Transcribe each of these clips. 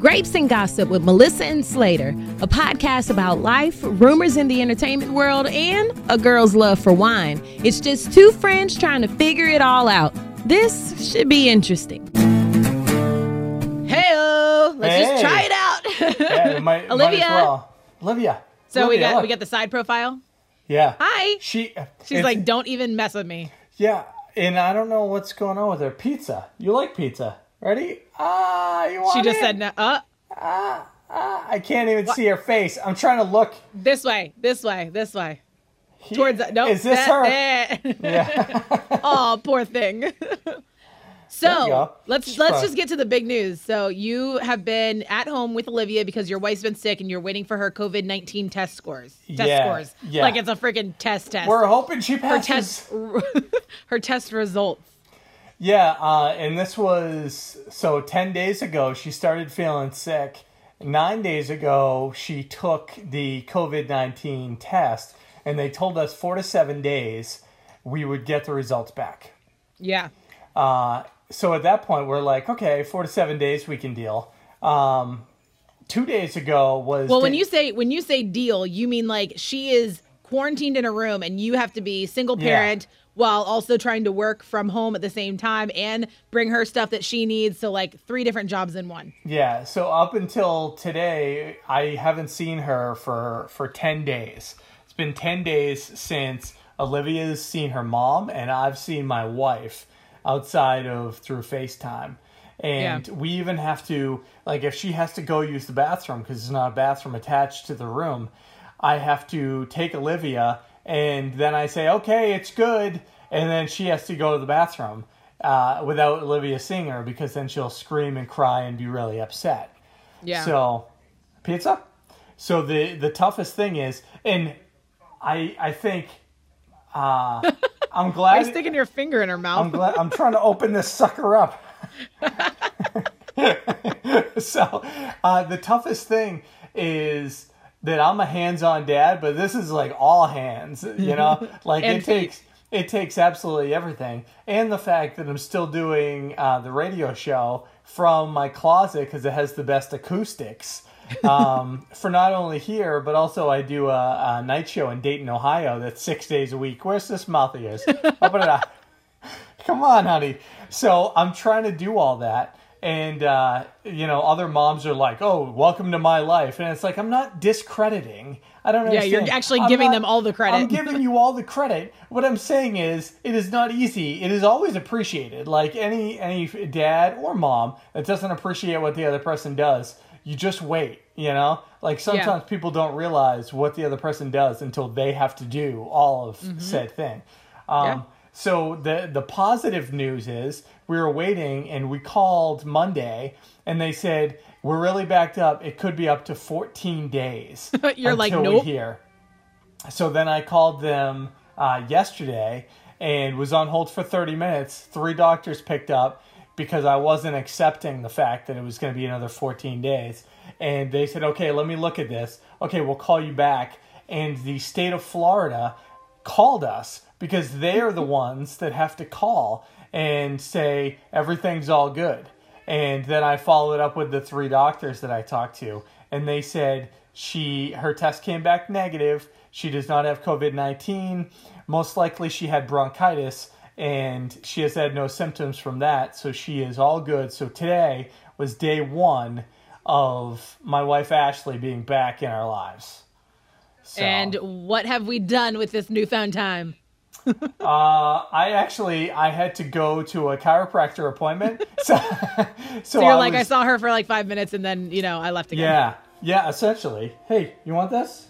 Grapes and Gossip with Melissa and Slater, a podcast about life, rumors in the entertainment world, and a girl's love for wine. It's just two friends trying to figure it all out. This should be interesting. Hey, let's Hey. just try it out. Yeah, it might, Olivia. Might well. Olivia. so we got look. we got the side profile. Yeah. Hi. She. Uh, She's like, don't even mess with me. Yeah, and I don't know what's going on with her pizza. You like pizza? Ready? Ah, you want She just it? said, no, uh, I can't even see her face. I'm trying to look. this way, this way, this way. Towards that. No, Is this that, her? there. oh, poor thing. So let's She's let's just get to the big news. So you have been at home with Olivia because your wife's been sick and you're waiting for her COVID nineteen test scores. Test Yeah, scores. yeah. Like it's a freaking test test. We're hoping she her passes. test her test results. Yeah, uh, and this was so 10 days ago, she started feeling sick. Nine days ago, she took the COVID 19 test, and they told us four to seven days we would get the results back. Yeah. Uh, so at that point, we're like, okay, four to seven days we can deal. Um, two days ago was. Well, when the- you say when you say deal, you mean like she is quarantined in a room and you have to be single Yeah. While also trying to work from home at the same time and bring her stuff that she needs. So like three different jobs in one. Yeah, so up until today, I haven't seen her for for 10 days. It's been 10 days since Olivia's seen her mom and I've seen my wife outside of through FaceTime. And Yeah. we even have to like if she has to go use the bathroom because there's not a bathroom attached to the room, I have to take Olivia and then I say, "Okay, it's good." And then she has to go to the bathroom uh, without Olivia seeing her because then she'll scream and cry and be really upset. Yeah. So, pizza. So the the toughest thing is, and I I think uh, I'm Why are you glad. sticking your finger in her mouth? I'm glad. I'm trying to open this sucker up. so uh, the toughest thing is that I'm a hands-on dad, but this is like all hands. You know, like it takes it takes absolutely everything, and the fact that I'm still doing uh, the radio show from my closet because it has the best acoustics. um, for not only here, but also I do a, a night show in Dayton, Ohio. That's six days a week. Where's this mouth of yours? Open it up. Come on, honey. So I'm trying to do all that. And, uh, you know, other moms are like, oh, welcome to my life. And it's like, I'm not discrediting. I don't know Yeah, you're actually I'm giving not- them all the credit. I'm giving you all the credit. What I'm saying is, it is not easy. It is always appreciated. Like any any dad or mom that doesn't appreciate what the other person does, you just wait. You know, like sometimes people don't realize what the other person does until they have to do all of said thing. Um, Yeah. So the the positive news is we were waiting and we called Monday and they said we're really backed up. It could be up to 14 days. You're like, nope. hear. So then I called them uh, yesterday and was on hold for 30 minutes. Three doctors picked up because I wasn't accepting the fact that it was going to be another 14 days. And they said, okay, let me look at this. Okay, we'll call you back. And the state of Florida called us because they are the ones that have to call and say everything's all good. And then I followed up with the three doctors that I talked to, and they said she her test came back negative. She does not have COVID nineteen. Most likely, she had bronchitis, and she has had no symptoms from that, so she is all good. So today was day one of my wife Ashley being back in our lives. So, And what have we done with this newfound time? uh, I actually I had to go to a chiropractor appointment. So, so, So you're like, I saw her for like five minutes and then, you know, I left again. Yeah, yeah. Essentially, hey, you want this?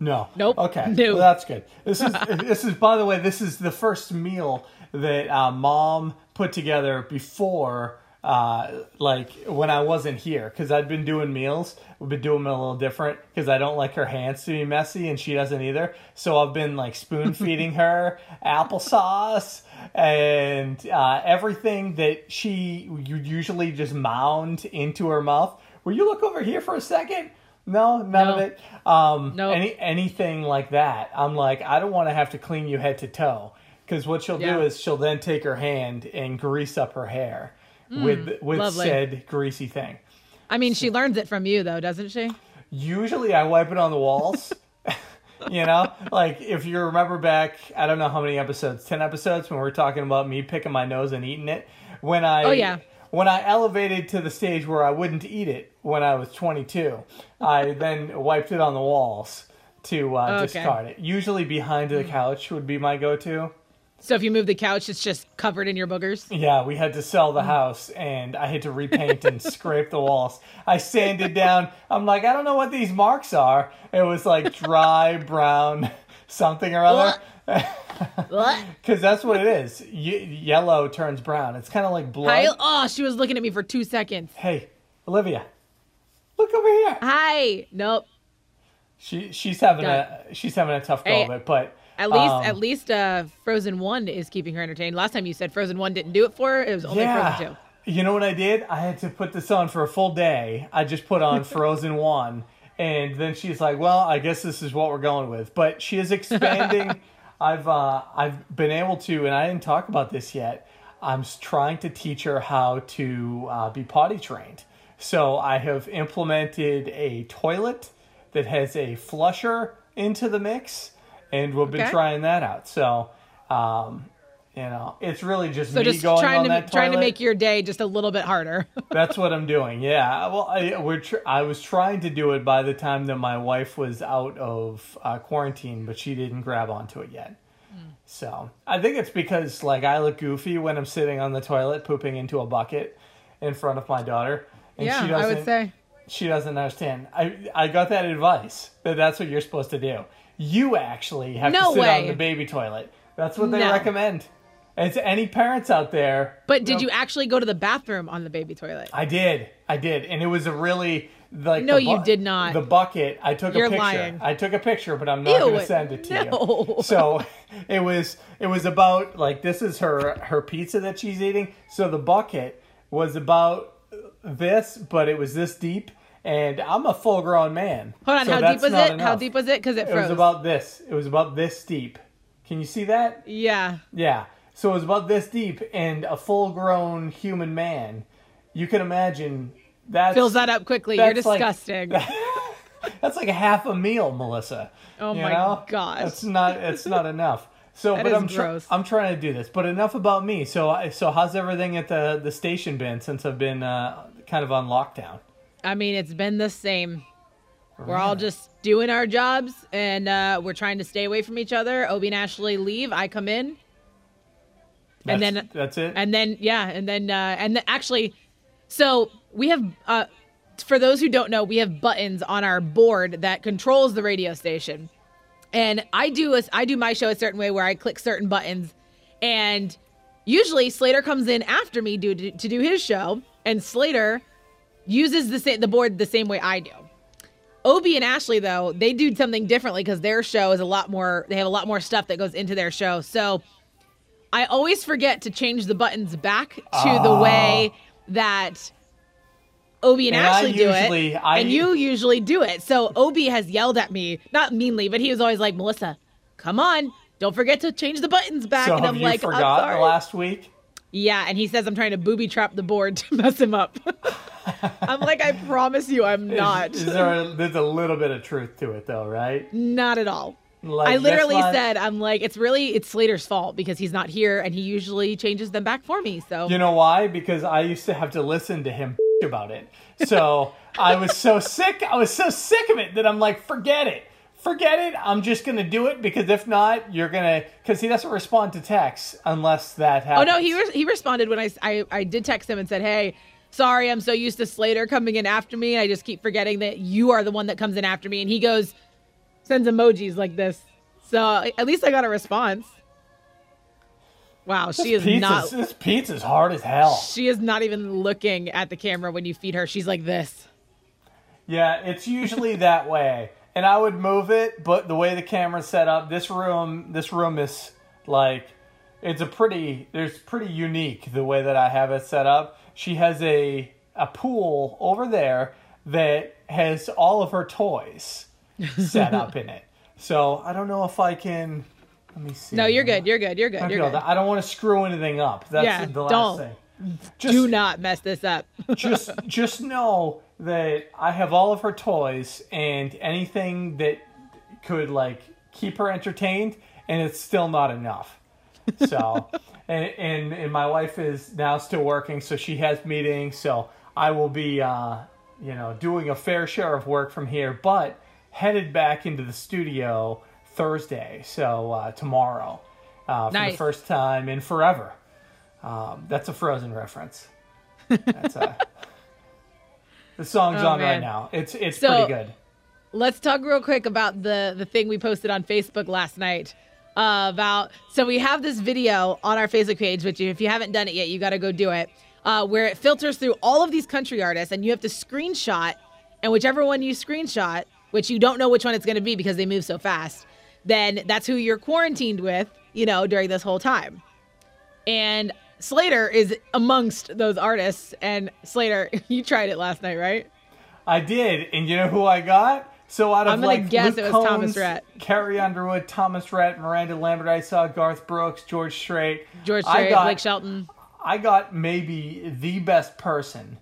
No. Nope. Okay. No. Well, that's good. This is this is by the way, this is the first meal that uh, mom put together before uh, like when I wasn't here because I'd been doing meals. We've been doing them a little different because I don't like her hands to be messy and she doesn't either. So I've been like spoon feeding her applesauce and uh, everything that she you usually just mound into her mouth. Will you look over here for a second? No, none No. of it. Um, Nope. any anything like that. I'm like, I don't want to have to clean you head to toe because what she'll Yeah. do is she'll then take her hand and grease up her hair with with Mm, lovely. said greasy thing. I mean, she learns it from you, though, doesn't she? Usually, I wipe it on the walls. you know, like if you remember back, I don't know how many episodes, ten episodes, when we are talking about me picking my nose and eating it. When I Oh, yeah. when I elevated to the stage where I wouldn't eat it when I was 22, I then wiped it on the walls to uh, Okay. discard it. Usually behind the couch would be my go-to. So if you move the couch, it's just covered in your boogers. Yeah, we had to sell Mm. the house and I had to repaint and scrape the walls. I sanded down. I'm like, I don't know what these marks are. It was like dry brown something or other. What? Because that's what it is. Ye- yellow turns brown. It's kind of like blood. Hi. Oh, she was looking at me for two seconds. Hey, Olivia, look over here. Hi. Nope. She she's having Got a she's having a tough go of it, but At least, um, at least, uh, Frozen One is keeping her entertained. Last time you said Frozen One didn't do it for her. It was only Frozen Two. You know what I did? I had to put this on for a full day. I just put on Frozen 1. And then she's like, well, I guess this is what we're going with. But she is expanding. I've uh, I've been able to, and I didn't talk about this yet. I'm trying to teach her how to uh, be potty trained. So I have implemented a toilet that has a flusher into the mix, and we've been Okay. trying that out. So, um, you know, it's really just So me just going trying on to trying to make your day just a little bit harder. That's what I'm doing. Yeah. Well, I we're tr- I was trying to do it by the time that my wife was out of uh, quarantine, but she didn't grab onto it yet. So I think it's because like I look goofy when I'm sitting on the toilet pooping into a bucket in front of my daughter, and yeah, she doesn't. would say. she doesn't understand. I I got that advice that that's what you're supposed to do. You actually have No to sit way. on the baby toilet. That's what they No. recommend. And to any parents out there, But did no, you actually go to the bathroom on the baby toilet? I did. I did. And it was a really like No, you did not. The bucket. I took You're a picture. lying. I took a picture, but I'm not going to send it to no. you. So it was it was about like this is her her pizza that she's eating. So the bucket was about this, but it was this deep and I'm a full grown man. Hold on, So how deep that's was it? How deep was it? Because it froze. It was about this. It was about this deep. Can you see that? yeah. Yeah. So it was about this deep, and a full grown human man. You can imagine that Fills that up quickly. You're that's like- disgusting. That's like a half a meal, Melissa. Oh you my know? gosh. That's not. It's not enough. So, That but I'm tr- I'm trying to do this. But enough about me. So, I- so how's everything at the the station been since I've been uh, kind of on lockdown? I mean, it's been the same. We're all just doing our jobs and uh, we're trying to stay away from each other. Obie and Ashley leave. I come in. That's, And then- that's it. And then, yeah. And then, uh, and actually, so we have, uh, for those who don't know, we have buttons on our board that controls the radio station. And I do a, I do my show a certain way where I click certain buttons, and usually Slater comes in after me do, to, to do his show, and Slater uses the sa- the board the same way I do. Obie and Ashley though they do something differently because their show is a lot more. They have a lot more stuff that goes into their show. So I always forget to change the buttons back to the ah. way that Obie and, And Ashley do it, I- and you usually do it. So Obie has yelled at me, not meanly, but he was always like, "Melissa, come on, don't forget to change the buttons back." so and have I'm you like, "I'm forgot sorry." last week? Yeah, and he says I'm trying to booby trap the board to mess him up. I'm like, I promise you, I'm not. Is there a, there's a little bit of truth to it though, right? Not at all. Like, I literally not- said, I'm like, it's really it's Slater's fault because he's not here and he usually changes them back for me. So You know why? Because I used to have to listen to him about it. So I was so sick. I was so sick of it that I'm like, forget it. Forget it. I'm just going to do it because if not, you're going to. Because he doesn't respond to texts unless that happens. Oh no, he re- he responded when I, I I did text him and said, "Hey, sorry, I'm so used to Slater coming in after me, and I just keep forgetting that you are the one that comes in after me." And he goes, sends emojis like this. So at least I got a response. Wow, she is pizza's, not. This pizza's hard as hell. She is not even looking at the camera when you feed her. She's like this. Yeah, it's usually that way. And I would move it, but the way the camera's set up, this room, this room is like, it's a pretty, there's pretty unique the way that I have it set up. She has a a pool over there that has all of her toys set up in it. So I don't know if I can. Let me see. No, you're good. You're good. You're good. I, You're good. I don't want to screw anything up. That's Yeah, the last don't. thing. Just, Do not mess this up. just just know that I have all of her toys and anything that could like keep her entertained, and it's still not enough. So, and, and and my wife is now still working, so she has meetings. So I will be, uh, you know, doing a fair share of work from here, but headed back into the studio Thursday. So uh, tomorrow, uh, for the first time in forever. Um, that's a Frozen reference. That's a. The song's Oh, on right now. It's it's So- pretty good. Let's talk real quick about the the thing we posted on Facebook last night. Uh, about so we have this video on our Facebook page, which if you haven't done it yet, you got to go do it. Uh, where it filters through all of these country artists, and you have to screenshot, and whichever one you screenshot, which you don't know which one it's going to be because they move so fast, then that's who you're quarantined with, you know, during this whole time. And Slater is amongst those artists. And Slater, you tried it last night, right? I did, and you know who I got? So out of I'm gonna like guess Luke it was Thomas Combs, Rhett. Carrie Underwood, Thomas Rhett, Miranda Lambert. I saw Garth Brooks, George Strait. George I Strait, got, Blake Shelton. I got maybe the best person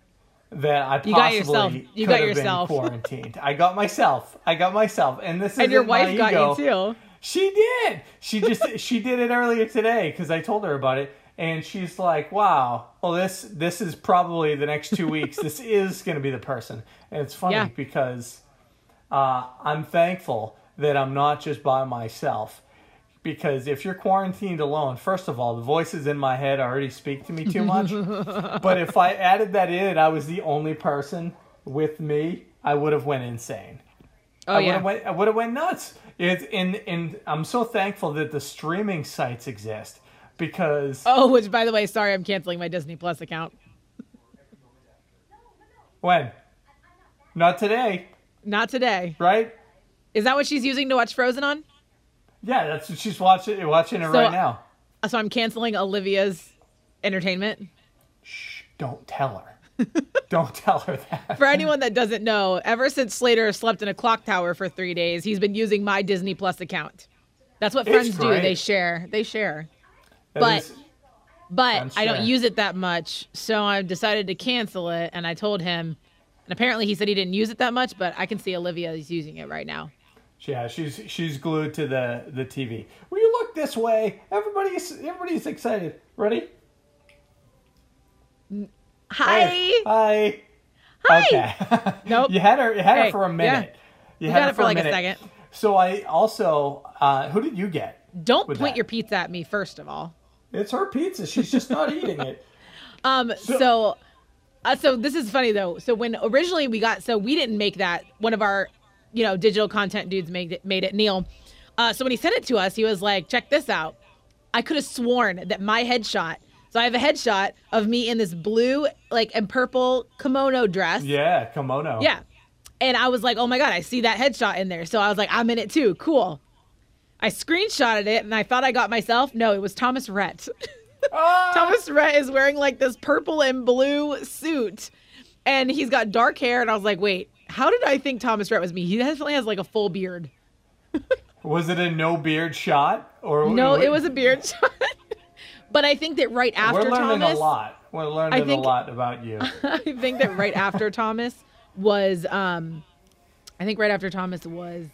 that I possibly You got yourself. You could got have yourself. been quarantined. I got myself. I got myself, and this is And your wife got you too. She did. She just she did it earlier today because I told her about it, and she's like, "Wow, well this this is probably the next two weeks. this is going to be the person." And it's funny Yeah. because uh, I'm thankful that I'm not just by myself. Because if you're quarantined alone, first of all, the voices in my head already speak to me too much. but if I added that in I was the only person with me, I would have went insane. Oh I would yeah. have went. I would have went nuts. It's and and I'm so thankful that the streaming sites exist because Oh, which by the way, sorry, I'm canceling my Disney Plus account. when, not today, Not today. right? Is that what she's using to watch Frozen on? Yeah, that's what she's watching. Watching it So- right now. Uh, so I'm canceling Olivia's entertainment. Shh! Don't tell her. don't tell her that. For anyone that doesn't know, ever since Slater slept in a clock tower for three days, he's been using my Disney Plus account. That's what friends do. They share. They share. That but- is- But I don't use it that much, so I decided to cancel it. And I told him, and apparently he said he didn't use it that much, but I can see Olivia is using it right now. yeah, she's she's glued to the the TV. Will you look this way? Everybody's everybody's excited. Ready? Hi. Hi. Hi. Okay. Nope. you had her. You had Hey, her for a minute. You We had her it for like a second. So I also, uh, who did you get? Don't point that. your pizza at me, first of all. It's her pizza. She's just not eating it. Um, so, uh, so this is funny though. So when originally we got, so we didn't make that. One of our, you know, digital content dudes made it. Made it. Neil. Uh, so when he sent it to us, he was like, "Check this out." I could have sworn that my headshot. So I have a headshot of me in this blue, like, and purple kimono dress. Yeah, kimono. Yeah. And I was like, oh my God, I see that headshot in there. So I was like, I'm in it too. Cool. I screenshotted it and I thought I got myself. No, it was Thomas Rhett. Ah! Thomas Rhett is wearing like this purple and blue suit and he's got dark hair. And I was like, wait, how did I think Thomas Rhett was me? He definitely has like a full beard. Was it a no beard shot or No, it was a beard shot. but I think that right after We're learning Thomas, a lot. We're learning think- a lot about you. I think that right after Thomas was um I think right after Thomas was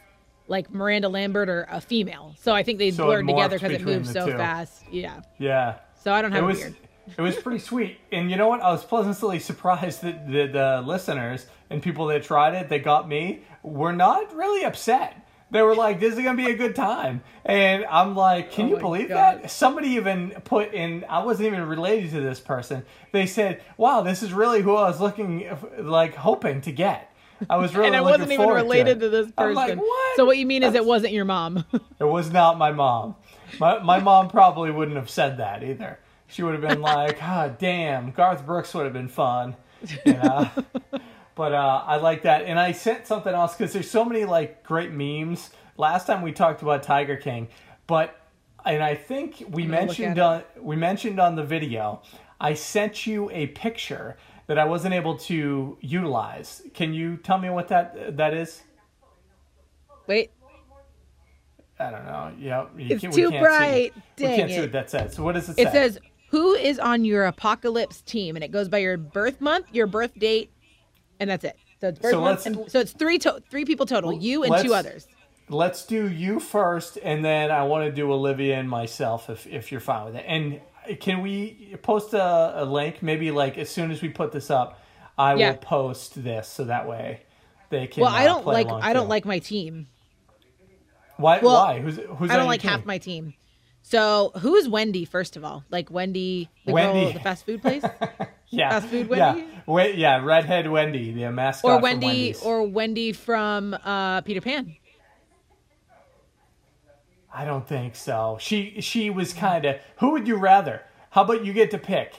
like Miranda Lambert or a female. So I think they So blurred together because it moved so two. fast. Yeah. Yeah. So I don't have it was beard. it was pretty sweet. And you know what? I was pleasantly surprised that the, the listeners and people that tried it that got me were not really upset. They were like, "This is gonna be a good time," and I'm like, "Can Oh you believe God. that?" Somebody even put in. I wasn't even related to this person. They said, "Wow, this is really who I was looking like hoping to get." I was really And I wasn't even related it. to, this person. like, what? So what you mean is it wasn't your mom? It was not my mom. My my mom probably wouldn't have said that either. She would have been like, "Ah, damn, Garth Brooks would have been fun." You know? but uh, I like that, and I sent something else because there's so many like great memes. Last time we talked about Tiger King, but and I think we mentioned on we mentioned on the video. I sent you a picture that I wasn't able to utilize. Can you tell me what that that is? Wait, I don't know. Yeah, you It's can't- too bright. See. we can't see what that says. So what does it, it say? It says who is on your apocalypse team, and it goes by your birth month, your birth date, and that's it. So it's birth So month, and so it's three to- three people total, you and two others. Let's do you first, and then I want to do Olivia and myself if if you're fine with it. And can we post a, a link? Maybe like as soon as we put this up, I Yeah. will post this so that way they can. Well, I uh, don't like I don't too. like my team. why. well, why? Who's who's I don't like team? half my team. So who's Wendy? First of all, like Wendy, the Wendy. girl, the fast food place, yeah fast food yeah Wendy? Wait, yeah redhead Wendy the mascot or Wendy, or Wendy from uh, Peter Pan. I don't think so. She she was kind of. Who would you rather? How about you get to pick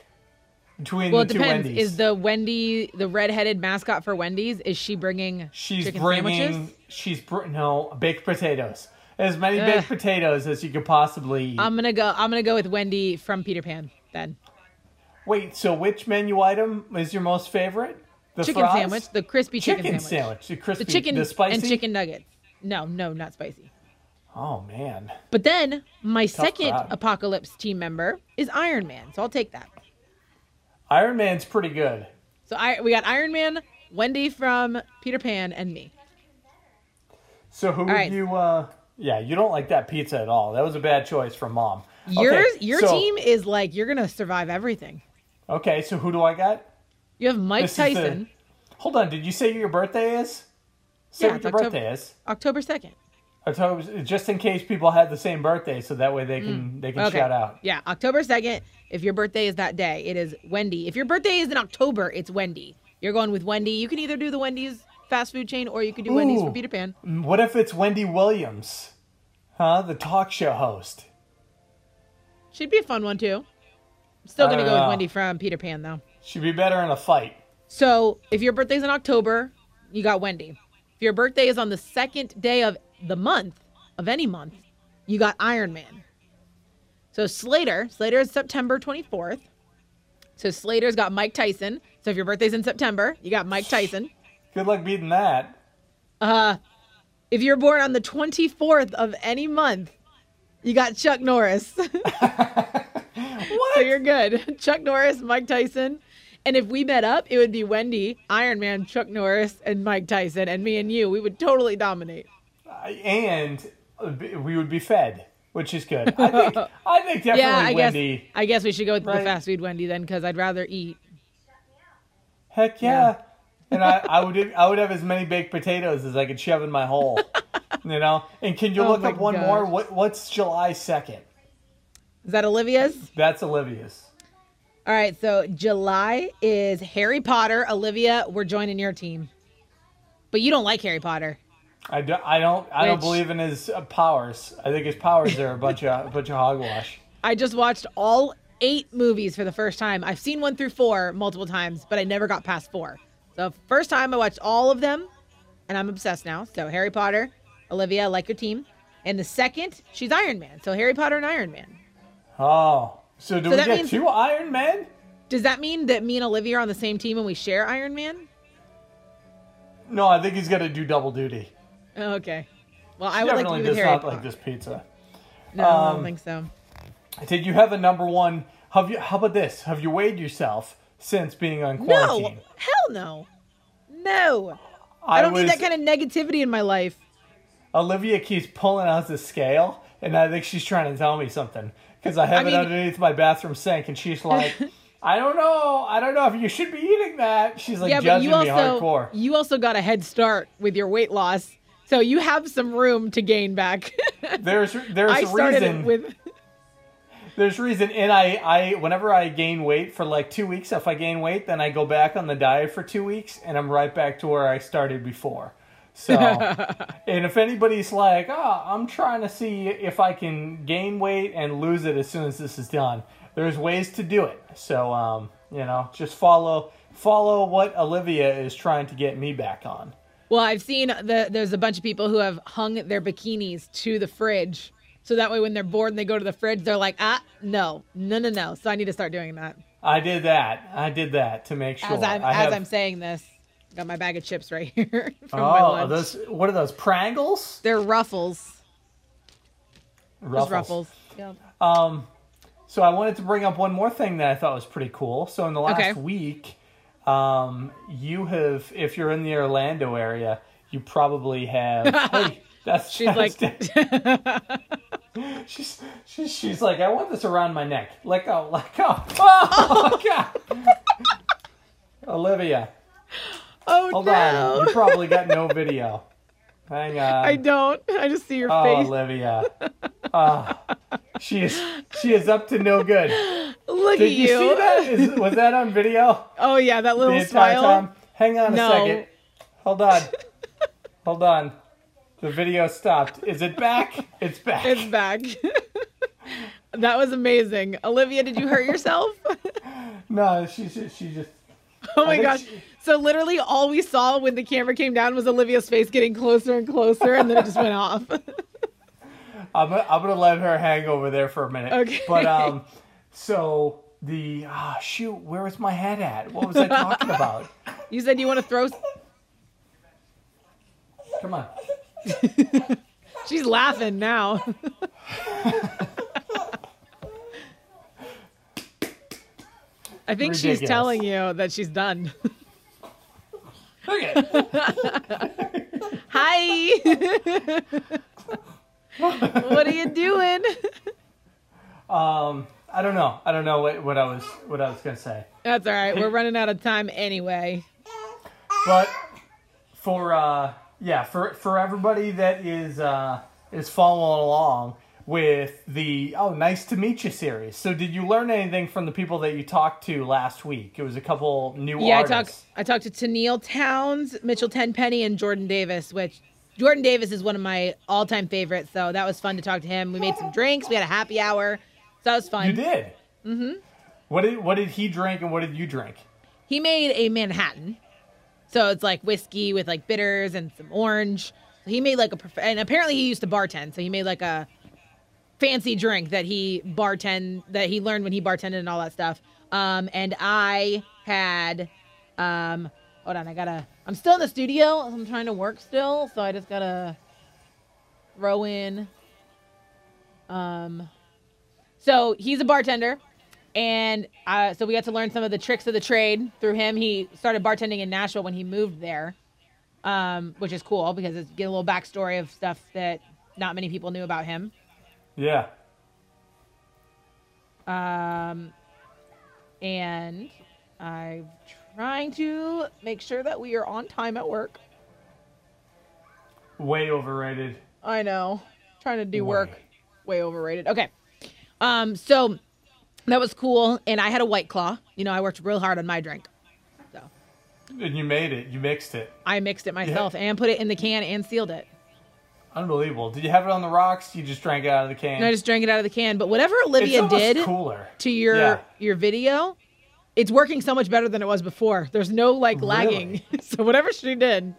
between Well, the two depends. Wendy's? Is the Wendy the redheaded mascot for Wendy's? Is she bringing She's bringing. sandwiches? She's br- no baked potatoes. As many Ugh. baked potatoes as you could possibly eat. I'm gonna go. I'm gonna go with Wendy from Peter Pan. Then Wait, so which menu item is your most favorite? The chicken fries? sandwich, the crispy chicken, chicken sandwich, sandwich, the crispy, the chicken the spicy. and chicken nuggets. No, no, not spicy. Oh man, But then my second crowd. apocalypse team member is Iron Man, so I'll take that. Iron Man's pretty good. So I we got Iron Man, Wendy from Peter Pan, and me. So who right. you? uh Yeah, you don't like that pizza at all. That was a bad choice from mom. Yours, Okay, your so- team is like you're gonna survive everything. Okay, so who do I got? You have Mike This is the- Tyson, Hold on, did you say your birthday is? Say Yeah, what your October- birthday is. October second. October, just in case people had the same birthday, so that way they can mm. they can Okay. shout out. Yeah, October 2nd. If your birthday is that day, it is Wendy. If your birthday is in October, it's Wendy. You're going with Wendy. You can either do the Wendy's fast food chain or you could do Wendy's for Peter Pan. Mm, what if it's Wendy Williams? Huh? The talk show host. Should be a fun one too. I'm Still going to don't go with. Uh, Wendy from Peter Pan though. She'd be better in a fight. So if your birthday's in October, you got Wendy. If your birthday is on the second day of the month, of any month, you got Iron Man. So Slater, Slater is September 24th. So Slater's got Mike Tyson. So if your birthday's in September, you got Mike Tyson. Good luck beating that. Uh, if you're born on the 24th of any month, you got Chuck Norris. So you're good. Chuck Norris, Mike Tyson. And if we met up, it would be Wendy, Iron Man, Chuck Norris, and Mike Tyson, and me and you. We would totally dominate. And uh, we would be fed, which is good. I think I think definitely yeah, I Wendy. guess I guess we should go with Right. the fast food Wendy then, because I'd rather eat. Heck yeah. and I, I would I would have as many baked potatoes as I could shove in my hole. you know? And can you Oh look up one gosh. more? What what's July second? Is that Olivia's? That's Olivia's. All right, so July is Harry Potter. Olivia, we're joining your team. But you don't like Harry Potter. I don't I don't I don't Which- believe in his uh, powers. I think his powers are a bunch of a bunch of hogwash. I just watched all eight movies for the first time. I've seen one through four multiple times, but I never got past four. So first time I watched all of them, and I'm obsessed now. So Harry Potter, Olivia, I like your team. And the second, she's Iron Man. So Harry Potter and Iron Man. Oh. So do we that get means- two Iron Men? Does that mean that me and Olivia are on the same team and we share Iron Man? No, I think he's gonna do double duty. Okay. Well, I He would like to definitely does not like this pizza. No, I Um, don't think so. Did you have a number one? Have you? How about this? Have you weighed yourself since being on quarantine? No, hell no. No. I don't need that kind of negativity in my life. Olivia keeps pulling out the scale, and I think she's trying to tell me something because I have I it mean- underneath my bathroom sink, and she's like, "I don't know, I don't know if you should be eating that." She's like yeah, but judging you me also hardcore. you also got a head start with your weight loss, so you have some room to gain back. There's there's I a started reason. it with There's reason, and I, I, whenever I gain weight for like two weeks, if I gain weight, then I go back on the diet for two weeks, and I'm right back to where I started before. So, and if anybody's like, oh, I'm trying to see if I can gain weight and lose it as soon as this is done, there's ways to do it. So, um, you know, just follow follow what Olivia is trying to get me back on. Well, I've seen the there's a bunch of people who have hung their bikinis to the fridge. So that way when they're bored and they go to the fridge, they're like, ah, no, no, no, no. So I need to start doing that. I did that. I did that to make sure. As I'm as have- I'm saying this, got my bag of chips right here from my Oh, lunch. those what are those? Pringles? They're ruffles. Ruffles. ruffles. Yeah. Um, so I wanted to bring up one more thing that I thought was pretty cool. So in the last Okay. week, um, you have, if you're in the Orlando area, you probably have. hey, that's She's that's- like, she's, she's she's like, I want this around my neck. Let go, let go. Oh God, Olivia, oh hold no. on. You probably got no video. Hang on. I don't. I just see your Oh, face. Olivia. Ah, she is she is up to no good. Look Did at you, see that? Is, was that on video Oh yeah, that little smile. time? Hang on a No. second. Hold on. Hold on. The video stopped. Is it back? It's back. It's back. that was amazing. Olivia, did you hurt yourself? no, she she, she just. Oh my gosh. she- So literally all we saw when the camera came down was Olivia's face getting closer and closer and then it just went off. I'm I'm gonna let her hang over there for a minute. Okay. But um, so the ah shoot, where was my head at? What was I talking about? you said you want to throw Come on. She's laughing now. I think she's telling you that she's done. It. Hi. what are you doing? Um, I don't know. I don't know what, what I was what I was gonna say. That's all right. We're running out of time anyway. But for uh, yeah, for for everybody that is uh, is following along with the oh nice to meet you series. So did you learn anything from the people that you talked to last week? It was a couple new ones. Yeah, I talked. I talked to Tenille Townes, Mitchell Tenpenny, and Jordan Davis. Which Jordan Davis is one of my all-time favorites. So that was fun to talk to him. We made some drinks. We had a happy hour. That was fun. You did. Mm-hmm. What did what did he drink and what did you drink? He made a Manhattan. So it's like whiskey with like bitters and some orange. So he made like a and apparently he used to bartend. So he made like a fancy drink that he bartend that he learned when he bartended and all that stuff. Um, and I had um, hold on, I gotta. I'm still in the studio. I'm trying to work still, so I just gotta throw in. Um, so he's a bartender, and uh, so we got to learn some of the tricks of the trade through him. He started bartending in Nashville when he moved there, um, which is cool because it's get a little backstory of stuff that not many people knew about him. Yeah. Um, and I'm trying to make sure that we are on time at work. Way overrated. I know. Trying to do work. Way. Way overrated. Okay. Um, so that was cool. And I had a white claw. You know, I worked real hard on my drink. So And you made it. You mixed it. I mixed it myself and put it in the can and sealed it. Unbelievable. Did you have it on the rocks? You just drank it out of the can. I just drank it out of the can. But whatever Olivia did cooler. to your Yeah. your video, it's working so much better than it was before. There's no like lagging. so whatever she did.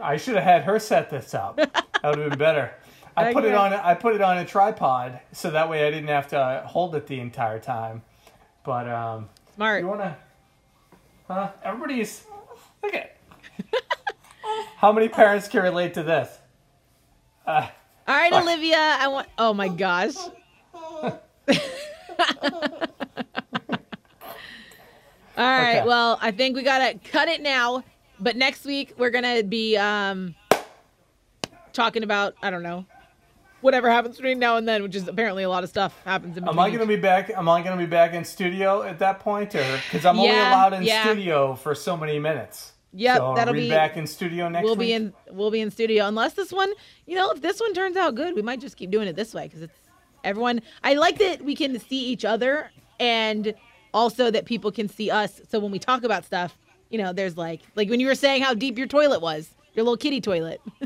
I should have had her set this up. That would have been better. I put it on. I put it on a tripod so that way I didn't have to hold it the entire time. But um, Smart. you wanna? Huh? Everybody's look at. How many parents can relate to this? Uh, All right, Fuck. Olivia. I want. Oh my gosh. All right. Okay. Well, I think we gotta cut it now. But next week we're gonna be um talking about I don't know whatever happens between now and then, which is apparently a lot of stuff happens in between. am I gonna be back? Am I gonna be back in studio at that point, or because I'm only allowed in yeah. studio for so many minutes? Yep, so that'll be- back in studio next We'll week. be in we'll be in studio unless this one, you know, if this one turns out good, we might just keep doing it this way because it's everyone. I like that we can see each other and also that people can see us. So when we talk about stuff, you know, there's like like when you were saying how deep your toilet was, your little kitty toilet.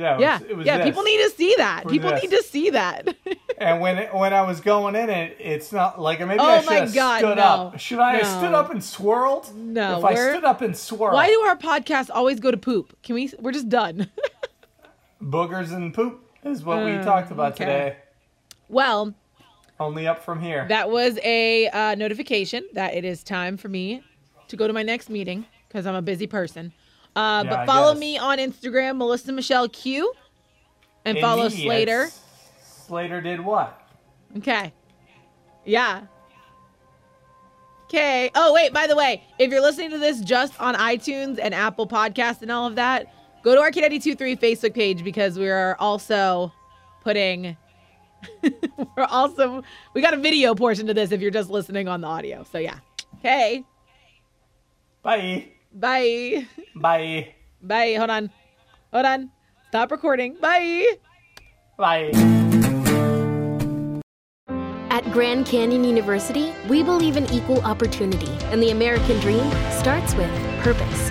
Yeah, it yeah, was, it was yeah. this. People need to see that. was People this. need to see that. And when it, when I was going in it, it's not like maybe Oh I should have God, stood no. up. Should I have stood up and swirled? No, If I stood up and swirled, Why do our podcasts always go to poop? Can we? We're just done. boogers and poop is what we talked about okay. today. well, Only up from here. that was a uh, notification that it is time for me to go to my next meeting because I'm a busy person. Uh, Yeah, but follow me on Instagram, Melissa Michelle Q, and And follow Slater. Slater did what? Okay. Yeah. Okay. Oh, wait, by the way, if you're listening to this just on iTunes and Apple Podcasts and all of that, go to our K92.3 Facebook page because we are also putting we're also we got a video portion to this if you're just listening on the audio. So yeah. Okay. Bye. Bye. Bye. Bye. Hold on. Hold on. Stop recording. Bye. Bye. At Grand Canyon University, we believe in equal opportunity, and the American dream starts with purpose.